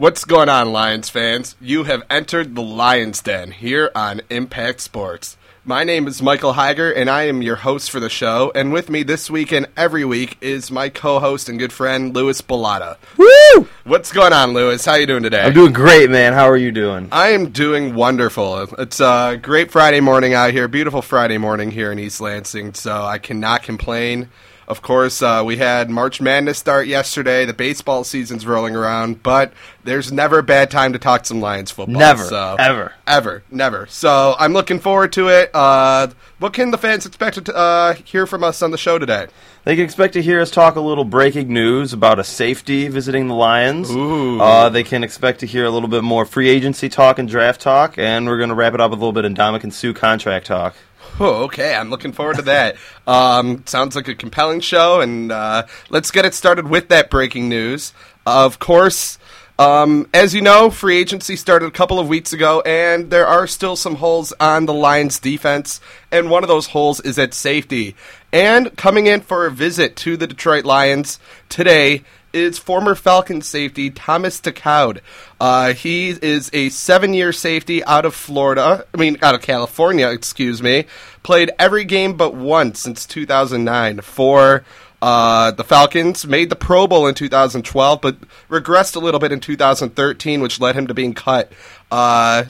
What's going on, Lions fans? You have entered the Lions Den here on Impact Sports. My name is Michael Higer, and I am your host for the show. And with me this week and every week is my co-host and good friend Louis Bilotta. Woo! What's going on, Louis? How you doing today? I'm doing great, man. How are you doing? I am doing wonderful. It's a great Friday morning out here, beautiful Friday morning here in East Lansing, so I cannot complain. Of course, uh, we had March Madness start yesterday. The baseball season's rolling around, but there's never a bad time to talk some Lions football. Never, so, ever. ever, never. So I'm looking forward to it. Uh, what can the fans expect to uh, hear from us on the show today? They can expect to hear us talk a little breaking news about a safety visiting the Lions. Ooh. Uh, they can expect to hear a little bit more free agency talk and draft talk, and we're going to wrap it up with a little bit of Ndamukong Suh contract talk. Oh, okay. I'm looking forward to that. um, sounds like a compelling show, and uh, let's get it started with that breaking news. of course, um, as you know, free agency started a couple of weeks ago, and there are still some holes on the Lions' defense, and one of those holes is at safety. And coming in for a visit to the Detroit Lions today is former Falcons safety Thomas DeCoud. Uh, he is a seven-year safety out of Florida. I mean, out of California, excuse me. Played every game but one since 2009 for uh, the Falcons. Made the Pro Bowl in 2012, but regressed a little bit in 2013, which led him to being cut. Uh,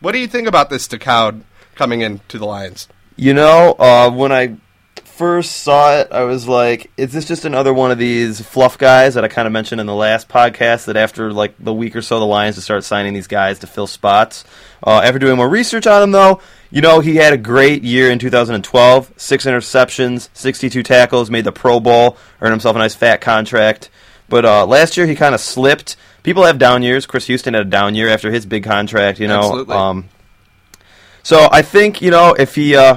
what do you think about this DeCoud coming into the Lions? You know, uh, when I first saw it, I was like, "Is this just another one of these fluff guys that I kind of mentioned in the last podcast?" That after like the week or so, the Lions to start signing these guys to fill spots. Uh, after doing more research on him, though, you know he had a great year in 2012. Six interceptions, 62 tackles, made the Pro Bowl, earned himself a nice fat contract. But uh, last year he kind of slipped. People have down years. Chris Houston had a down year after his big contract. You know, Absolutely. um, so I think you know if he uh,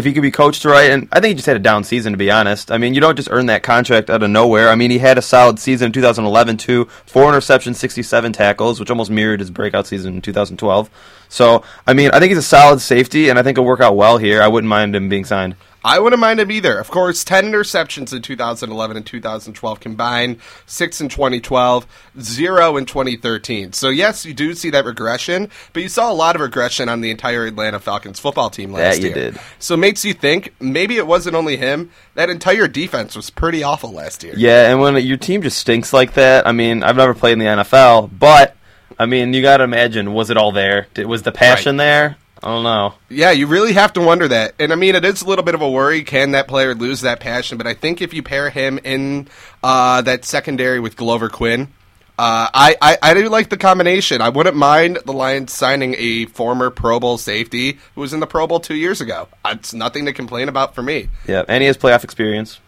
if he could be coached right, and I think he just had a down season to be honest. I mean, you don't just earn that contract out of nowhere. I mean, he had a solid season in 2011 too, four interceptions, 67 tackles, which almost mirrored his breakout season in 2012. So I mean, I think he's a solid safety, and I think he'll work out well here. I wouldn't mind him being signed. I wouldn't mind him either. Of course, 10 interceptions in 2011 and 2012 combined, 6 in 2012, 0 in 2013. So, yes, you do see that regression, but you saw a lot of regression on the entire Atlanta Falcons football team last you year. did. So, it makes you think maybe it wasn't only him. That entire defense was pretty awful last year. Yeah, and when your team just stinks like that, I mean, I've never played in the NFL, but I mean, you got to imagine, was it all there? Was the passion there? I don't know. Yeah, you really have to wonder that. And I mean, it is a little bit of a worry. Can that player lose that passion? But I think if you pair him in uh, that secondary with Glover Quin, uh, I, I, I do like the combination. I wouldn't mind the Lions signing a former Pro Bowl safety who was in the Pro Bowl two years ago. It's nothing to complain about for me. Yeah, and he has playoff experience.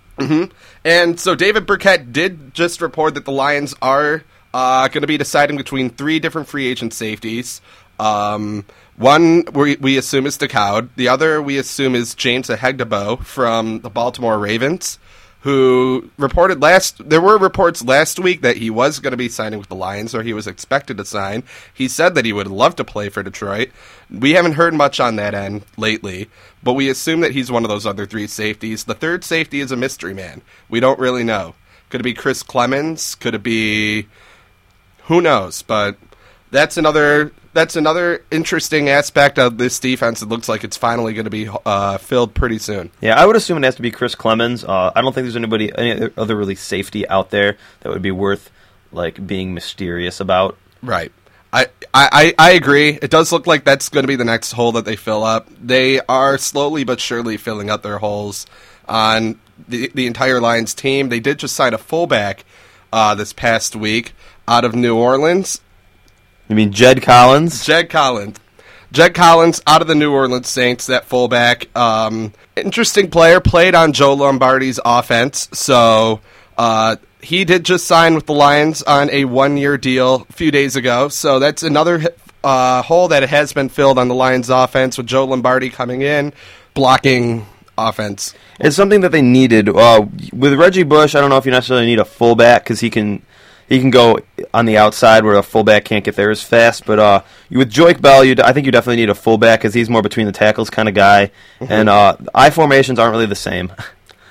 And so David Birkett did just report that the Lions are uh, going to be deciding between three different free agent safeties. Um, one we, we assume is DeCoud. The other we assume is James Ihedigbo from the Baltimore Ravens, who reported last. There were reports last week that he was going to be signing with the Lions, or he was expected to sign. He said that he would love to play for Detroit. We haven't heard much on that end lately, but we assume that he's one of those other three safeties. The third safety is a mystery man. We don't really know. Could it be Chris Clemons? Could it be who knows? But that's another that's another interesting aspect of this defense. It looks like it's finally going to be uh, filled pretty soon. Yeah, I would assume it has to be Chris Clemons. Uh, I don't think there's anybody, any other- really safety out there that would be worth like being mysterious about. Right. I, I, I agree. It does look like that's going to be the next hole that they fill up. They are slowly but surely filling up their holes on the, the entire Lions team. They did just sign a fullback uh, this past week out of New Orleans. You mean Jed Collins? Jed Collins. Jed Collins out of the New Orleans Saints, that fullback. Um, interesting player, played on Joe Lombardi's offense. So uh, he did just sign with the Lions on a one year deal a few days ago. So that's another uh, hole that has been filled on the Lions offense with Joe Lombardi coming in, blocking offense. It's something that they needed. Uh, with Reggie Bush, I don't know if you necessarily need a fullback because he can he can go on the outside where a fullback can't get there as fast. But uh, with Joique Bell, you d- I think you definitely need a fullback because he's more between the tackles kind of guy. And uh, I formations aren't really the same.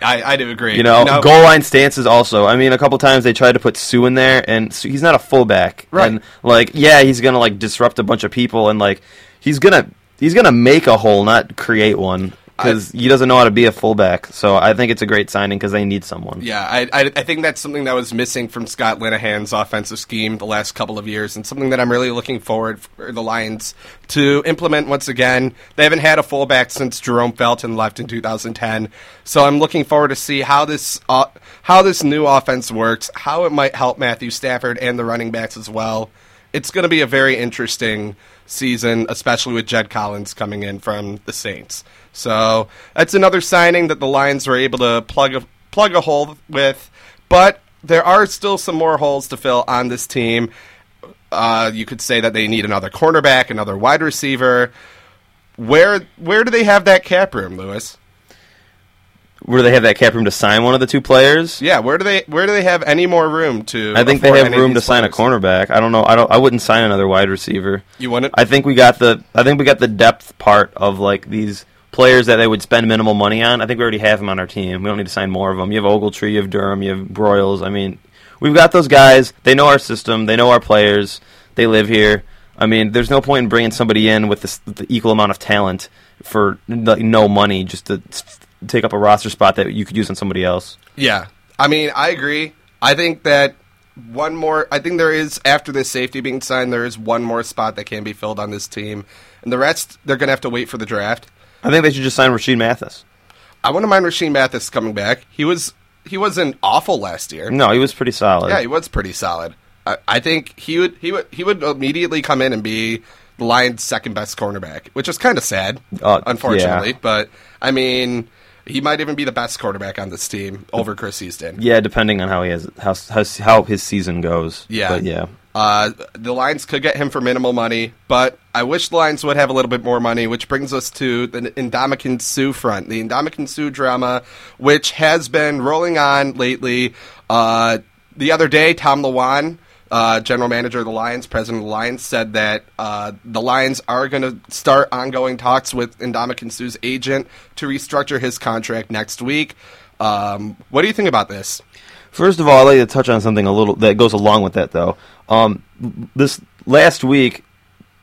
I, I do agree. You know, goal line stances also. I mean, a couple times they tried to put Suh in there, and Suh, he's not a fullback. Right. And like, yeah, he's gonna like disrupt a bunch of people, and like, he's gonna he's gonna make a hole, not create one, because he doesn't know how to be a fullback. So I think it's a great signing because they need someone. Yeah, I, I, I think that's something that was missing from Scott Linehan's offensive scheme the last couple of years, and something that I'm really looking forward for the Lions to implement once again. They haven't had a fullback since Jerome Felton left in 2010, so I'm looking forward to see how this uh, how this new offense works, how it might help Matthew Stafford and the running backs as well. It's going to be a very interesting season, especially with Jed Collins coming in from the Saints. So that's another signing that the Lions were able to plug a, plug a hole with. But there are still some more holes to fill on this team. Uh, you could say that they need another cornerback, another wide receiver. Where where do they have that cap room, Louis? Where do they have that cap room to sign one of the two players? Yeah, where do they where do they have any more room to? I think they have room to sign a cornerback. I don't know. I don't. I wouldn't sign another wide receiver. You wouldn't? I think we got the. I think we got the depth part of like these players that they would spend minimal money on. I think we already have them on our team. We don't need to sign more of them. You have Ogletree, you have Durham, you have Broyles. I mean, we've got those guys. They know our system. They know our players. They live here. I mean, there's no point in bringing somebody in with this, the equal amount of talent for like, no money just to take up a roster spot that you could use on somebody else. Yeah. I mean, I agree. I think that one more I think there is after this safety being signed there is one more spot that can be filled on this team. And the rest they're going to have to wait for the draft. I think they should just sign Rashean Mathis. I wouldn't mind Rashean Mathis coming back. He was he wasn't awful last year. No, he was pretty solid. Yeah, he was pretty solid. I, I think he would he would he would immediately come in and be the Lions' second best cornerback, which is kind of sad, Uh, unfortunately. yeah. But I mean, he might even be the best quarterback on this team over Chris Houston. Yeah, depending on how he has how how, how his season goes. Yeah. but yeah. Uh, the Lions could get him for minimal money, but I wish the Lions would have a little bit more money, which brings us to the Ndamukong Suh front. The Ndamukong Suh drama, which has been rolling on lately. Uh, the other day, Tom Lewand, uh, general manager of the Lions, president of the Lions, said that uh, the Lions are going to start ongoing talks with Ndamukong Suh's agent to restructure his contract next week. Um, what do you think about this? First of all, I'd like to touch on something a little that goes along with that, though. Um, this last week,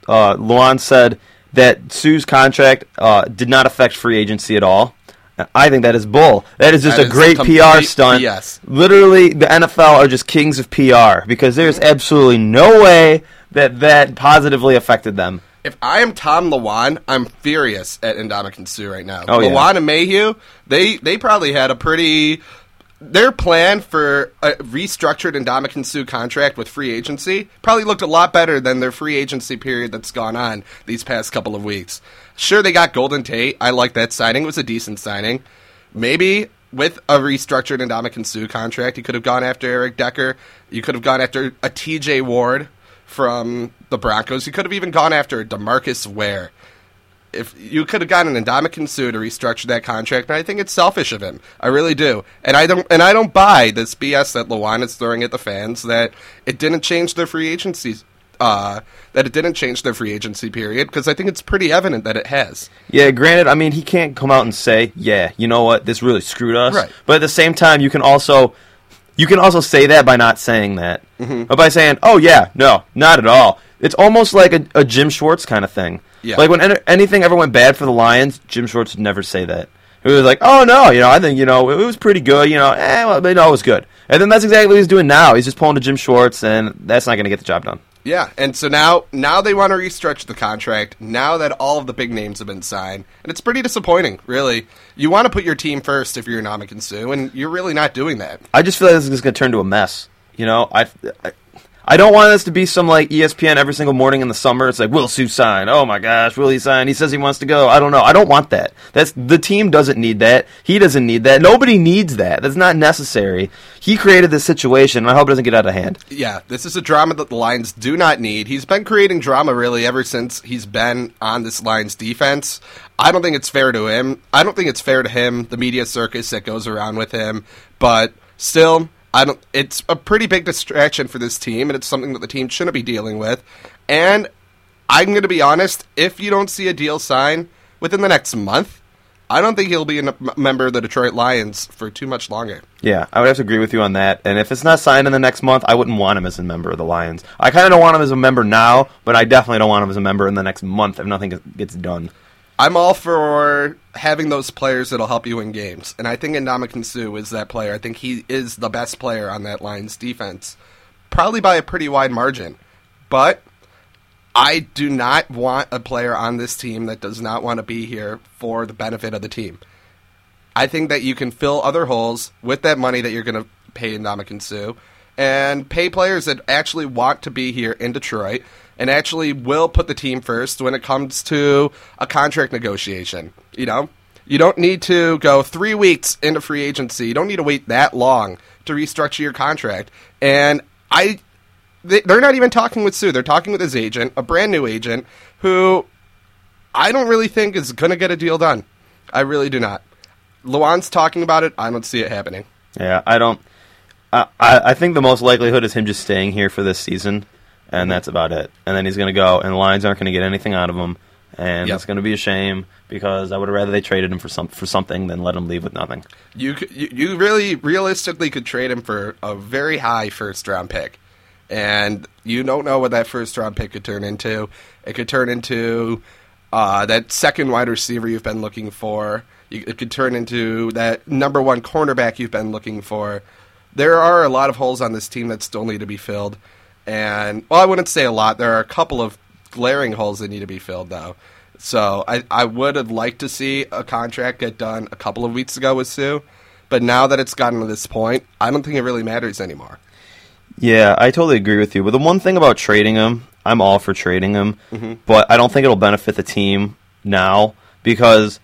uh, Lewand said that Suh's contract uh, did not affect free agency at all. I think that is bull. That is just That a is great PR stunt. Yes. Literally, the NFL are just kings of PR because there's absolutely no way that that positively affected them. If I am Tom Lewand, I'm furious at Ndamukong Suh right now. Oh, yeah. Lewand and Mayhew, they they probably had a pretty their plan for a restructured Ndamukong Suh contract with free agency probably looked a lot better than their free agency period that's gone on these past couple of weeks. Sure, they got Golden Tate. I like that signing. It was a decent signing. Maybe with a restructured Ndamukong Suh contract, you could have gone after Eric Decker. You could have gone after a TJ Ward from the Broncos. You could have even gone after Demarcus Ware. If you could have gotten an Ndamukong Suh to restructure that contract, and I think it's selfish of him. I really do, and I don't, and I don't buy this BS that Lewand is throwing at the fans that it didn't change their free agency, uh, that it didn't change their free agency period because I think it's pretty evident that it has. Yeah, granted, I mean, he can't come out and say, "Yeah, you know what? This really screwed us." Right. But at the same time, you can also you can also say that by not saying that, Mm-hmm. or by saying, "Oh yeah, no, not at all." It's almost like a, a Jim Schwartz kind of thing. Yeah. Like when any- anything ever went bad for the Lions, Jim Schwartz would never say that. He was like, "Oh no, you know, I think you know it was pretty good. You know, eh, well, but no, it was good." And then that's exactly what he's doing now. He's just pulling to Jim Schwartz, and that's not going to get the job done. Yeah, and so now now they want to restructure the contract. Now that all of the big names have been signed, and it's pretty disappointing, really. You want to put your team first if you're Ndamukong Suh, and you're really not doing that. I just feel like this is going to turn to a mess. You know, I, I, I don't want this to be some like ESPN every single morning in the summer. It's like, will Suh sign? Oh my gosh, will he sign? He says he wants to go. I don't know. I don't want that. That's the team doesn't need that. He doesn't need that. Nobody needs that. That's not necessary. He created this situation, and I hope it doesn't get out of hand. Yeah, this is a drama that the Lions do not need. He's been creating drama really ever since he's been on this Lions defense. I don't think it's fair to him. I don't think it's fair to him, the media circus that goes around with him, but still I don't it's a pretty big distraction for this team and it's something that the team shouldn't be dealing with. And I'm going to be honest, if you don't see a deal sign within the next month, I don't think he'll be a member of the Detroit Lions for too much longer. Yeah, I would have to agree with you on that. And if it's not signed in the next month, I wouldn't want him as a member of the Lions. I kind of don't want him as a member now, but I definitely don't want him as a member in the next month if nothing gets done. I'm all for having those players that'll help you in games, and I think Ndamukong Suh is that player. I think he is the best player on that Lions defense, probably by a pretty wide margin. But I do not want a player on this team that does not want to be here for the benefit of the team. I think that you can fill other holes with that money that you're going to pay Ndamukong Suh and pay players that actually want to be here in Detroit and actually will put the team first when it comes to a contract negotiation. You know, you don't need to go three weeks into free agency. You don't need to wait that long to restructure your contract. And I, they, they're not even talking with Suh. They're talking with his agent, a brand new agent, who I don't really think is going to get a deal done. I really do not. Lewand's talking about it. I don't see it happening. Yeah, I don't. I I think the most likelihood is him just staying here for this season, and that's about it. And then he's going to go, and the Lions aren't going to get anything out of him, and Yep. it's going to be a shame because I would have rather they traded him for some for something than let him leave with nothing. You, you you really realistically could trade him for a very high first round pick, and you don't know what that first round pick could turn into. It could turn into uh, that second wide receiver you've been looking for. You, it could turn into that number one cornerback you've been looking for. There are a lot of holes on this team that still need to be filled, and well, I wouldn't say a lot. There are a couple of glaring holes that need to be filled, though. So I, I would have liked to see a contract get done a couple of weeks ago with Suh, but now that it's gotten to this point, I don't think it really matters anymore. Yeah, I totally agree with you. But the one thing about trading him, I'm all for trading him, mm-hmm. but I don't think it'll benefit the team now because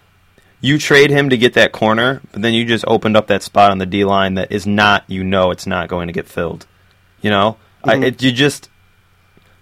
you trade him to get that corner, but then you just opened up that spot on the D line that is not, you know, it's not going to get filled. You know, I, mm-hmm. it, you just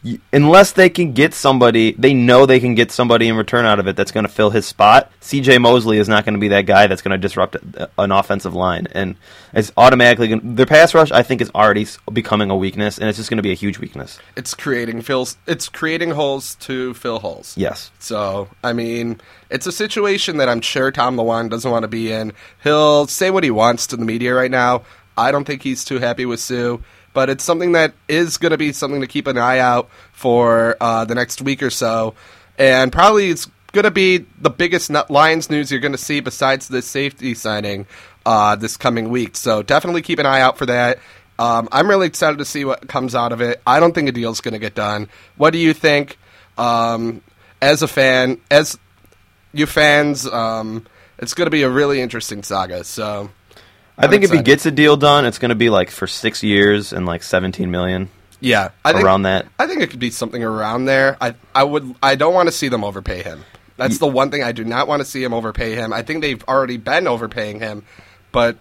you, unless they can get somebody, they know they can get somebody in return out of it that's going to fill his spot. C.J. Mosley is not going to be that guy that's going to disrupt uh, an offensive line, and it's automatically going their pass rush. I think is already becoming a weakness, and it's just going to be a huge weakness. It's creating fills. It's creating holes to fill holes. Yes, So I mean, it's a situation that I'm sure Tom Lewand doesn't want to be in. He'll say what he wants to the media right now. I don't think he's too happy with Suh, but it's something that is going to be something to keep an eye out for uh, the next week or so, and probably it's going to be the biggest Lions news you're going to see besides this safety signing uh, this coming week. So definitely keep an eye out for that. Um, I'm really excited to see what comes out of it. I don't think a deal's going to get done. What do you think? Um, as a fan, as you fans, um, it's going to be a really interesting saga. So, I I'm think if he gets a deal done, it's going to be like for six years and like 17 million yeah, I think, around that. I think it could be something around there. I I would I don't want to see them overpay him. That's the one thing I do not want to see him overpay him. I think they've already been overpaying him, but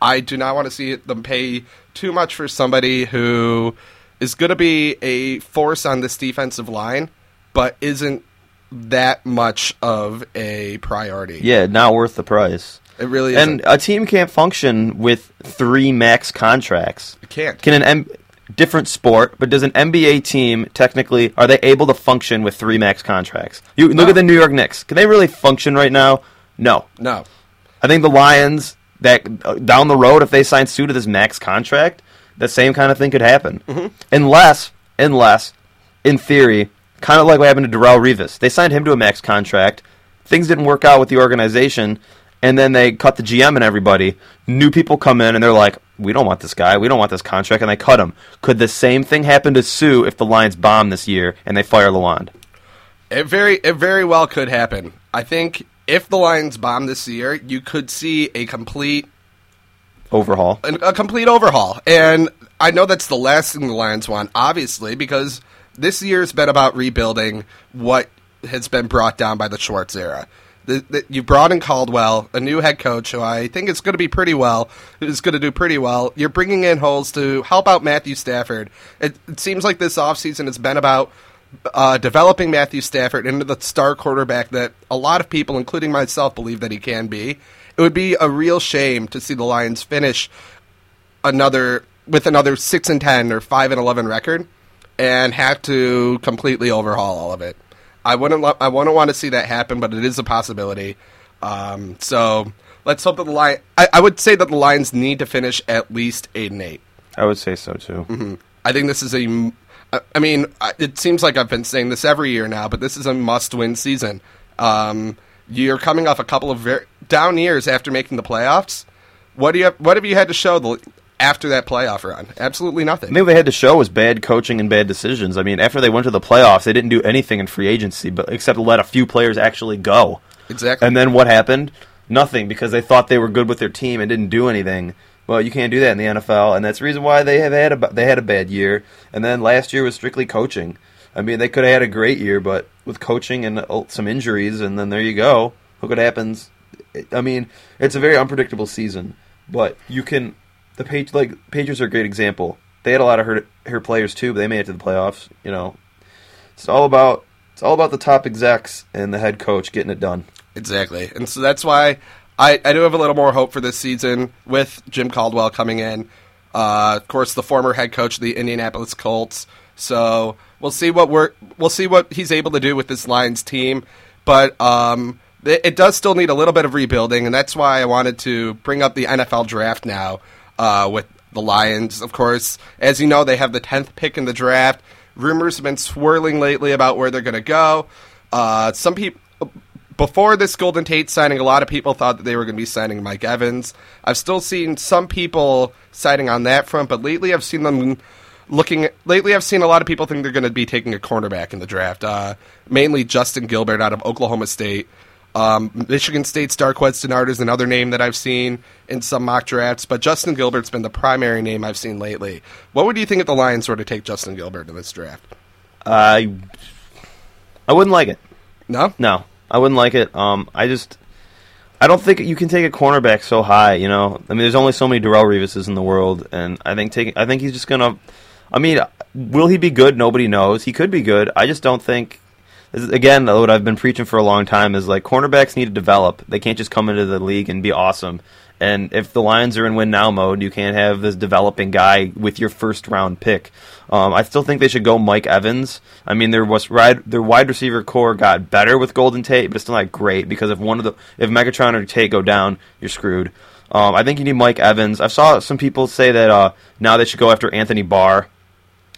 I do not want to see them pay too much for somebody who is going to be a force on this defensive line, but isn't that much of a priority. Yeah, not worth the price. It really And isn't. a team can't function with three max contracts. It can't. Can an M- different sport, but does an NBA team technically are they able to function with three max contracts? You look No. at the New York Knicks. Can they really function right now? No. no. I think the Lions that uh, down the road if they sign Suh to this max contract, the same kind of thing could happen. Mm-hmm. Unless unless in theory, kind of like what happened to Darrelle Revis. They signed him to a max contract. Things didn't work out with the organization and then they cut the GM and everybody. New people come in and they're like, "We don't want this guy. We don't want this contract," and they cut him. Could the same thing happen to Suh if the Lions bomb this year and they fire Lewand? It very it very well could happen. I think if the Lions bomb this year, you could see a complete Overhaul. an- a complete overhaul. And I know that's the last thing the Lions want, obviously, because this year's been about rebuilding what has been brought down by the Schwartz era. The, the, you brought in Caldwell, a new head coach who I think is going to be pretty well, is going to do pretty well. You're bringing in holes to help out Matthew Stafford. It, it seems like this offseason has been about uh, developing Matthew Stafford into the star quarterback that a lot of people, including myself, believe that he can be. It would be a real shame to see the Lions finish another with another six and ten or five and eleven record and have to completely overhaul all of it. I wouldn't. lo- I wouldn't want to see that happen, but it is a possibility. Um, so let's hope that the line. I, I would say that the Lions need to finish at least eight and eight. I would say so too. Mm-hmm. I think this is a. I mean, it seems like I've been saying this every year now, but this is a must-win season. Um, you're coming off a couple of very down years after making the playoffs. What do you? Have, what have you had to show the after that playoff run? Absolutely nothing. I think they had to show was bad coaching and bad decisions. I mean, after they went to the playoffs, they didn't do anything in free agency, but except let a few players actually go. Exactly. And then what happened? Nothing because they thought they were good with their team and didn't do anything. Well, you can't do that in the NFL, and that's the reason why they have had a they had a bad year. And then last year was strictly coaching. I mean, they could have had a great year, but with coaching and uh, some injuries, and then there you go. Look what happens. I mean, it's a very unpredictable season, but you can. The page like Patriots are a great example. They had a lot of hurt hurt players too, but they made it to the playoffs. You know, it's all about it's all about the top execs and the head coach getting it done. Exactly. And so that's why I, I do have a little more hope for this season with Jim Caldwell coming in. Uh, of course, the former head coach of the Indianapolis Colts. So we'll see what we're we'll see what he's able to do with this Lions team. But um, it, it does still need a little bit of rebuilding, and that's why I wanted to bring up the NFL draft now uh, with the Lions. Of course, as you know, they have the tenth pick in the draft. Rumors have been swirling lately about where they're going to go. Uh, some people before this Golden Tate signing, a lot of people thought that they were going to be signing Mike Evans. I've still seen some people citing on that front, but lately I've seen them looking. Lately, I've seen a lot of people think they're going to be taking a cornerback in the draft. Uh, mainly Justin Gilbert out of Oklahoma State. Um, Michigan State's Darqueze Dennard is another name that I've seen in some mock drafts, but Justin Gilbert's been the primary name I've seen lately. What would you think if the Lions were to take Justin Gilbert in this draft? I I wouldn't like it. No, No, I wouldn't like it. Um, I just I don't think you can take a cornerback so high. You know, I mean, there's only so many Darrelle Revises in the world, and I think taking I think he's just gonna. I mean, will he be good? Nobody knows. He could be good. I just don't think. Is- Again, what I've been preaching for a long time is like cornerbacks need to develop. They can't just come into the league and be awesome. And if the Lions are in win now mode, you can't have this developing guy with your first round pick. Um, I still think they should go Mike Evans. I mean, their was wide, their wide receiver core got better with Golden Tate, but it's still not great because if one of the if Megatron or Tate go down, you're screwed. Um, I think you need Mike Evans. I saw some people say that uh, now they should go after Anthony Barr.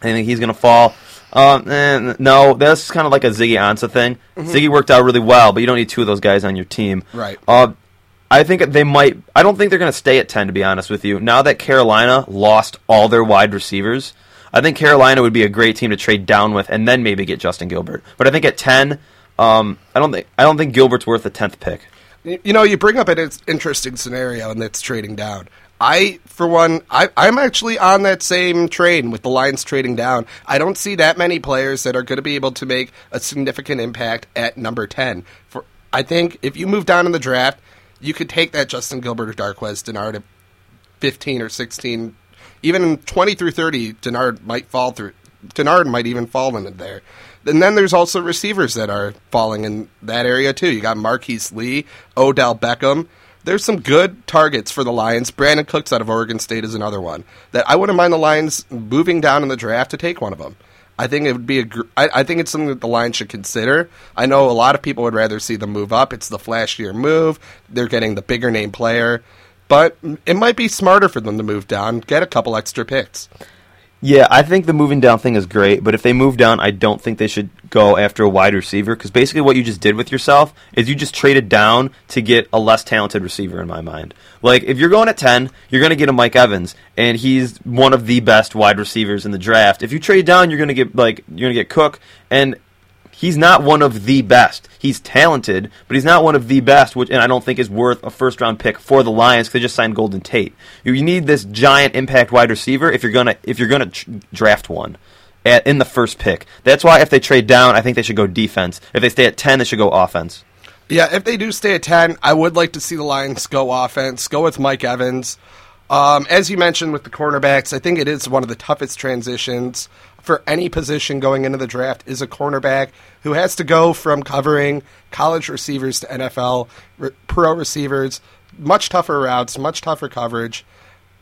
I think he's going to fall. Um, eh, no, that's kind of like a Ziggy Ansah thing. Ziggy worked out really well, but you don't need two of those guys on your team. Right. Uh, I think they might. I don't think they're going to stay at ten. To be honest with you, now that Carolina lost all their wide receivers, I think Carolina would be a great team to trade down with, and then maybe get Justin Gilbert. But I think at ten, um, I don't think I don't think Gilbert's worth the tenth pick. You you know, you bring up an interesting scenario, and that's trading down. I, for one, I, I'm actually on that same train with the Lions trading down. I don't see that many players that are going to be able to make a significant impact at number 10. For I think if you move down in the draft, you could take that Justin Gilbert or Darqueze Dennard at 15 or 16. Even in 20 through 30, Dennard might fall through. Dennard might even fall into there. And then there's also receivers that are falling in that area too. You got Marquise Lee, Odell Beckham. There's some good targets for the Lions. Brandin Cooks out of Oregon State is another one that I wouldn't mind the Lions moving down in the draft to take one of them. I think it would be a. gr- I, I think it's something that the Lions should consider. I know a lot of people would rather see them move up. It's the flashier move. They're getting the bigger name player, but it might be smarter for them to move down, get a couple extra picks. Yeah, I think the moving down thing is great, but if they move down, I don't think they should go after a wide receiver because basically what you just did with yourself is you just traded down to get a less talented receiver in my mind. Like if you're going at 10, you're going to get a Mike Evans and he's one of the best wide receivers in the draft. If you trade down, you're going to get like you're going to get Cook and he's not one of the best. He's talented, but he's not one of the best, which and I don't think is worth a first round pick for the Lions because they just signed Golden Tate. You, need this giant impact wide receiver if you're gonna if you're gonna tr- draft one. At, in the first pick. That's why if they trade down, I think they should go defense. If they stay at ten, they should go offense. Yeah, if they do stay at 10, I would like to see the Lions go offense, go with Mike Evans. Um, as you mentioned with the cornerbacks, I think it is one of the toughest transitions for any position going into the draft is a cornerback who has to go from covering college receivers to NFL pro receivers. Much tougher routes, much tougher coverage.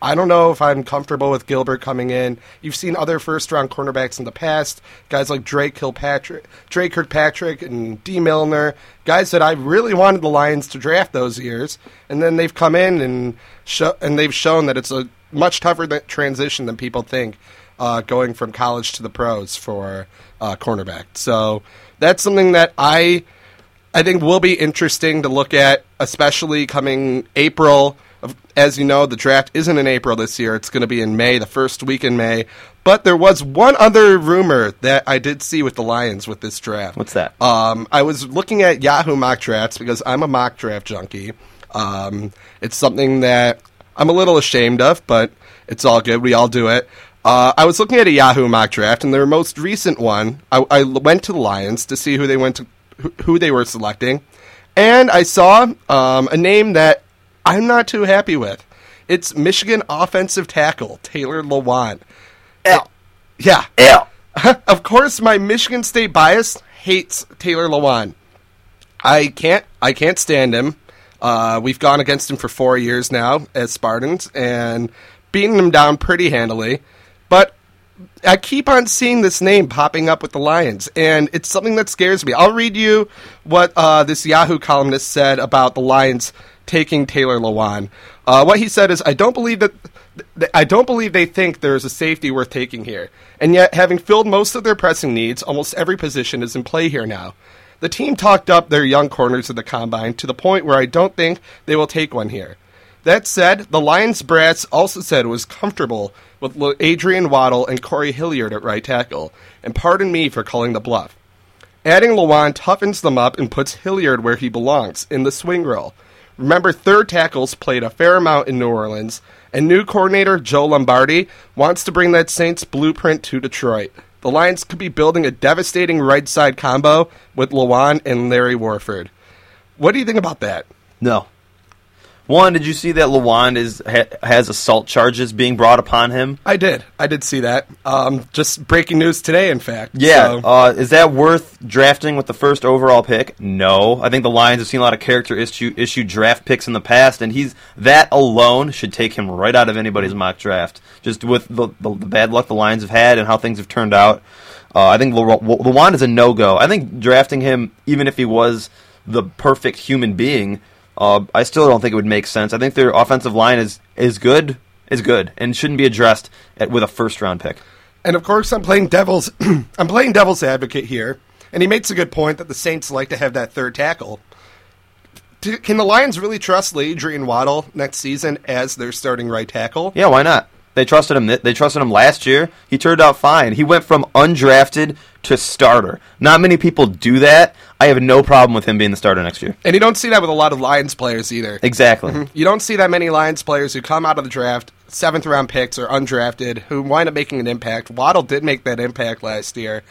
I don't know if I'm comfortable with Gilbert coming in. You've seen other first round cornerbacks in the past, guys like Drake Kilpatrick, Dre Kirkpatrick, and Dee Milliner, guys that I really wanted the Lions to draft those years, and then they've come in and show, and they've shown that it's a much tougher transition than people think, uh, going from college to the pros for uh, cornerback. So that's something that I I think will be interesting to look at, especially coming April. As you know, the draft isn't in April this year. It's going to be in May, the first week in May. But there was one other rumor that I did see with the Lions with this draft. What's that? Um, I was looking at Yahoo mock drafts because I'm a mock draft junkie. Um, it's something that I'm a little ashamed of, but it's all good. We all do it. Uh, I was looking at a Yahoo mock draft, and their most recent one, I, I went to the Lions to see who they went to, who they were selecting, and I saw um, a name that I'm not too happy with. It's Michigan offensive tackle Taylor Lewan. L. Yeah, L. of course, my Michigan State bias hates Taylor Lewan. I can't. I can't stand him. Uh, we've gone against him for four years now as Spartans and beaten him down pretty handily. But I keep on seeing this name popping up with the Lions, and it's something that scares me. I'll read you what uh, this Yahoo columnist said about the Lions taking Taylor Lewan. Uh, what he said is, "I don't believe that." th- I don't believe they think there is a safety worth taking here. And yet, having filled most of their pressing needs, almost every position is in play here now. The team talked up their young corners at the combine to the point where I don't think they will take one here. That said, the Lions brass also said it was comfortable with Adrian Waddle and Corey Hilliard at right tackle, and pardon me for calling the bluff. Adding Lewan toughens them up and puts Hilliard where he belongs, in the swing role. Remember, third tackles played a fair amount in New Orleans, and new coordinator Joe Lombardi wants to bring that Saints blueprint to Detroit. The Lions could be building a devastating right side combo with Lewan and Larry Warford. What do you think about that? No. One, did you see that Lewan is ha, has assault charges being brought upon him? I did. I did see that. Um, just breaking news today, in fact. Yeah. So- Uh, is that worth drafting with the first overall pick? No. I think the Lions have seen a lot of character issue issue draft picks in the past, and he's that alone should take him right out of anybody's mock draft. Just with the, the, the bad luck the Lions have had and how things have turned out, uh, I think Lewan is a no go. I think drafting him, even if he was the perfect human being, uh, I still don't think it would make sense. I think their offensive line is is good, is good, and shouldn't be addressed at, with a first round pick. And of course, I'm playing devil's. I'm playing devil's advocate here, and he makes a good point that the Saints like to have that third tackle. Can the Lions really trust Adrian Waddle next season as their starting right tackle? Yeah, why not? They trusted him. They trusted him last year. He turned out fine. He went from undrafted to starter. Not many people do that. I have no problem with him being the starter next year. And you don't see that with a lot of Lions players either. Exactly. Mm-hmm. You don't see that many Lions players who come out of the draft, seventh round picks or undrafted, who wind up making an impact. Waddle did make that impact last year.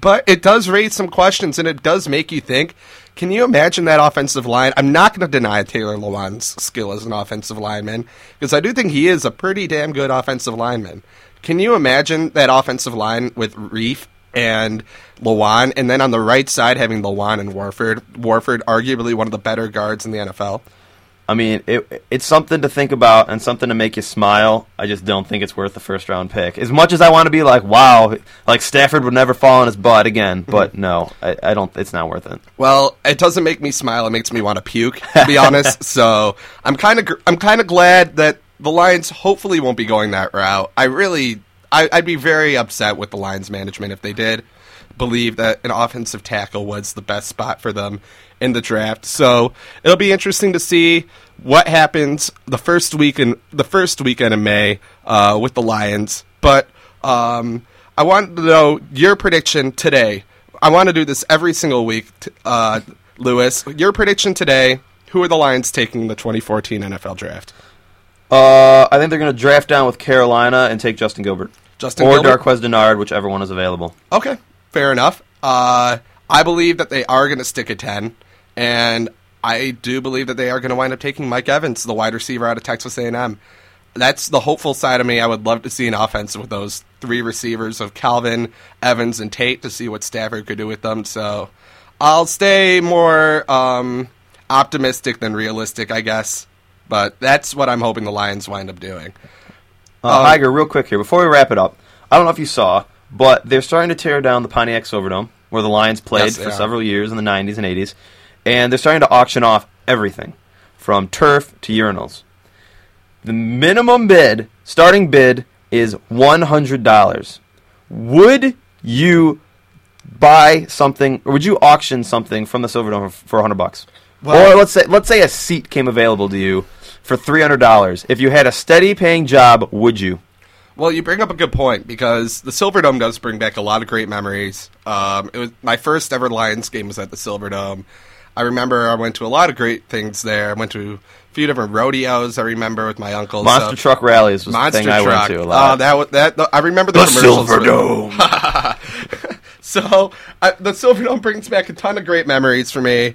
But it does raise some questions and it does make you think can you imagine that offensive line? I'm not going to deny Taylor Lewan's skill as an offensive lineman because I do think he is a pretty damn good offensive lineman. Can you imagine that offensive line with Reiff and Lewan, and then on the right side having Lewan and Warford? Warford, arguably one of the better guards in the NFL. I mean, it, it's something to think about and something to make you smile. I just don't think it's worth the first round pick. As much as I want to be like, wow, like Stafford would never fall on his butt again, mm-hmm. but no, I, I don't. It's not worth it. Well, it doesn't make me smile. It makes me want to puke, to be honest. So I'm kind of I'm kind of glad that the Lions hopefully won't be going that route. I really I, I'd be very upset with the Lions management if they did believe that an offensive tackle was the best spot for them in the draft. So it'll be interesting to see what happens the first week in the first weekend in May uh, with the Lions. But um, I want to know your prediction today. I want to do this every single week, t- uh, Louis. Your prediction today. Who are the Lions taking in the 2014 NFL draft? Uh, I think they're going to draft down with Carolina and take Justin Gilbert Justin or Gilbert? Darqueze Dennard, whichever one is available. Okay, fair enough. Uh, I believe that they are going to stick at 10, and I do believe that they are going to wind up taking Mike Evans, the wide receiver out of Texas A&M. That's the hopeful side of me. I would love to see an offense with those three receivers of Calvin, Evans, and Tate to see what Stafford could do with them. So I'll stay more um, optimistic than realistic, I guess. But that's what I'm hoping the Lions wind up doing. Uh, Um, Higer, real quick here before we wrap it up. I don't know if you saw, but they're starting to tear down the Pontiac Silverdome, where the Lions played Yes, for are. several years in the '90s and '80s, and they're starting to auction off everything, from turf to urinals. The minimum bid, starting bid, is one hundred dollars. Would you buy something, or would you auction something from the Silverdome for, for hundred bucks? Well- or let's say let's say a seat came available to you for three hundred dollars. If you had a steady paying job, would you? Well, you bring up a good point because the Silverdome does bring back a lot of great memories. Um, it was my first ever Lions game was at the Silverdome. I remember I went to a lot of great things there. I went to a few different rodeos. I remember with my uncle. Monster so- truck rallies was Monster the thing I truck. went to a lot. Oh, that that I remember the, commercials. with- So uh, the Silverdome brings back a ton of great memories for me.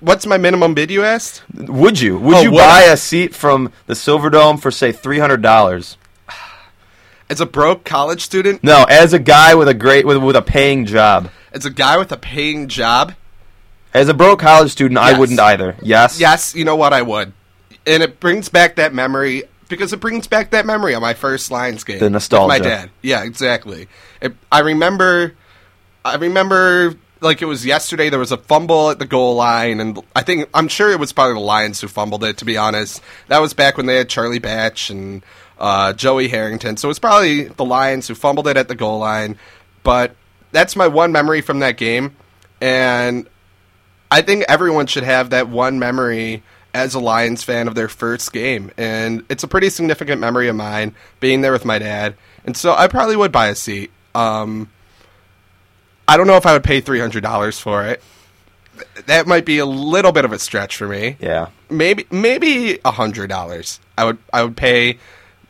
What's my minimum bid? You asked. would you? Would Oh, you buy I? a seat from the Silverdome for say three hundred dollars? As a broke college student, No, as a guy with a great with with a paying job. As a guy with a paying job, As a broke college student, I wouldn't either. Yes. yes, you know what I would, and it brings back that memory because it brings back that memory of my first Lions game. The nostalgia. my dad. Yeah, exactly. It, I remember, I remember like it was yesterday. There was a fumble at the goal line, and I think I'm sure it was probably the Lions who fumbled it. To be honest, that was back when they had Charlie Batch and uh, Joey Harrington. So it was probably the Lions who fumbled it at the goal line. But that's my one memory from that game, and I think everyone should have that one memory as a Lions fan of their first game. And it's a pretty significant memory of mine being there with my dad. And so I probably would buy a seat. Um, I don't know if I would pay $300 for it. That might be a little bit of a stretch for me. Yeah. Maybe maybe $100. I would I would pay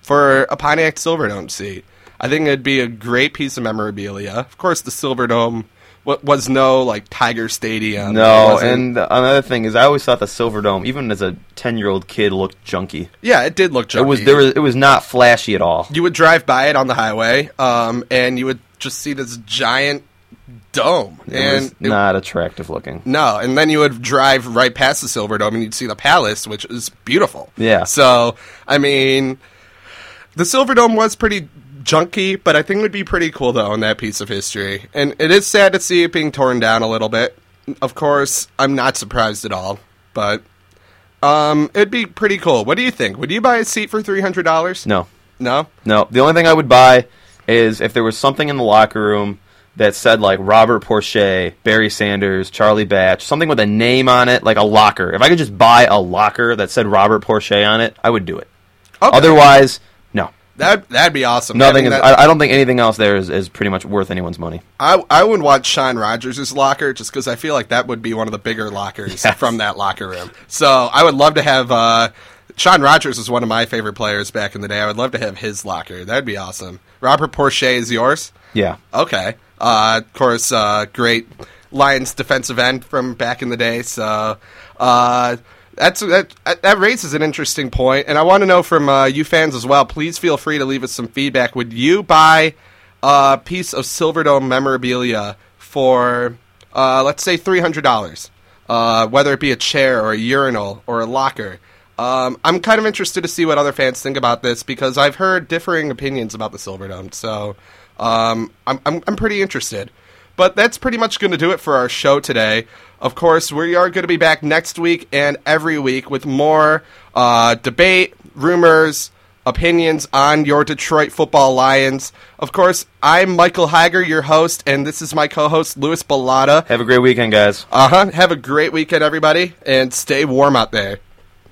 for a Pontiac Silverdome seat. I think it'd be a great piece of memorabilia. Of course, the Silverdome wa- was no like Tiger Stadium. No, and another thing is, I always thought the Silverdome, even as a ten-year-old kid, looked junky. Yeah, it did look junky. It was there was it was not flashy at all. you would drive by it on the highway, um, and you would just see this giant dome, It and it- not attractive looking. no, and then you would drive right past the Silverdome, and you'd see the palace, which is beautiful. Yeah. So, I mean, the Silverdome was pretty junky, but I think it would be pretty cool to own that piece of history. And it is sad to see it being torn down a little bit. Of course, I'm not surprised at all, but um, it'd be pretty cool. What do you think? Would you buy a seat for three hundred dollars? No, No. no. The only thing I would buy is if there was something in the locker room that said like Robert Porcher, Barry Sanders, Charlie Batch, something with a name on it, like a locker. If I could just buy a locker that said Robert Porcher on it, I would do it. Okay. Otherwise. That that'd be awesome. Nothing. Is, that- I, I don't think anything else there is, is pretty much worth anyone's money. I I would want Shaun Rogers' locker just because I feel like that would be one of the bigger lockers Yes. from that locker room. So I would love to have uh, Shaun Rogers was one of my favorite players back in the day. I would love to have his locker. That'd be awesome. Robert Porcher is yours. Yeah. Okay. Uh, of course, uh, great Lions defensive end from back in the day. So uh, that's that. That raises an interesting point, and I want to know from uh, you fans as well. Please feel free to leave us some feedback. Would you buy a piece of Silverdome memorabilia for, uh, let's say, three hundred dollars? Uh, whether it be a chair or a urinal or a locker. Um, I'm kind of interested to see what other fans think about this because I've heard differing opinions about the Silverdome. So um, I'm, I'm, I'm pretty interested. But that's pretty much going to do it for our show today. Of course, we are going to be back next week and every week with more uh, debate, rumors, opinions on your Detroit football Lions. Of course, I'm Michael Higer, your host, and this is my co host, Louis Bilotta. Have a great weekend, guys. Uh huh. Have a great weekend, everybody, and stay warm out there.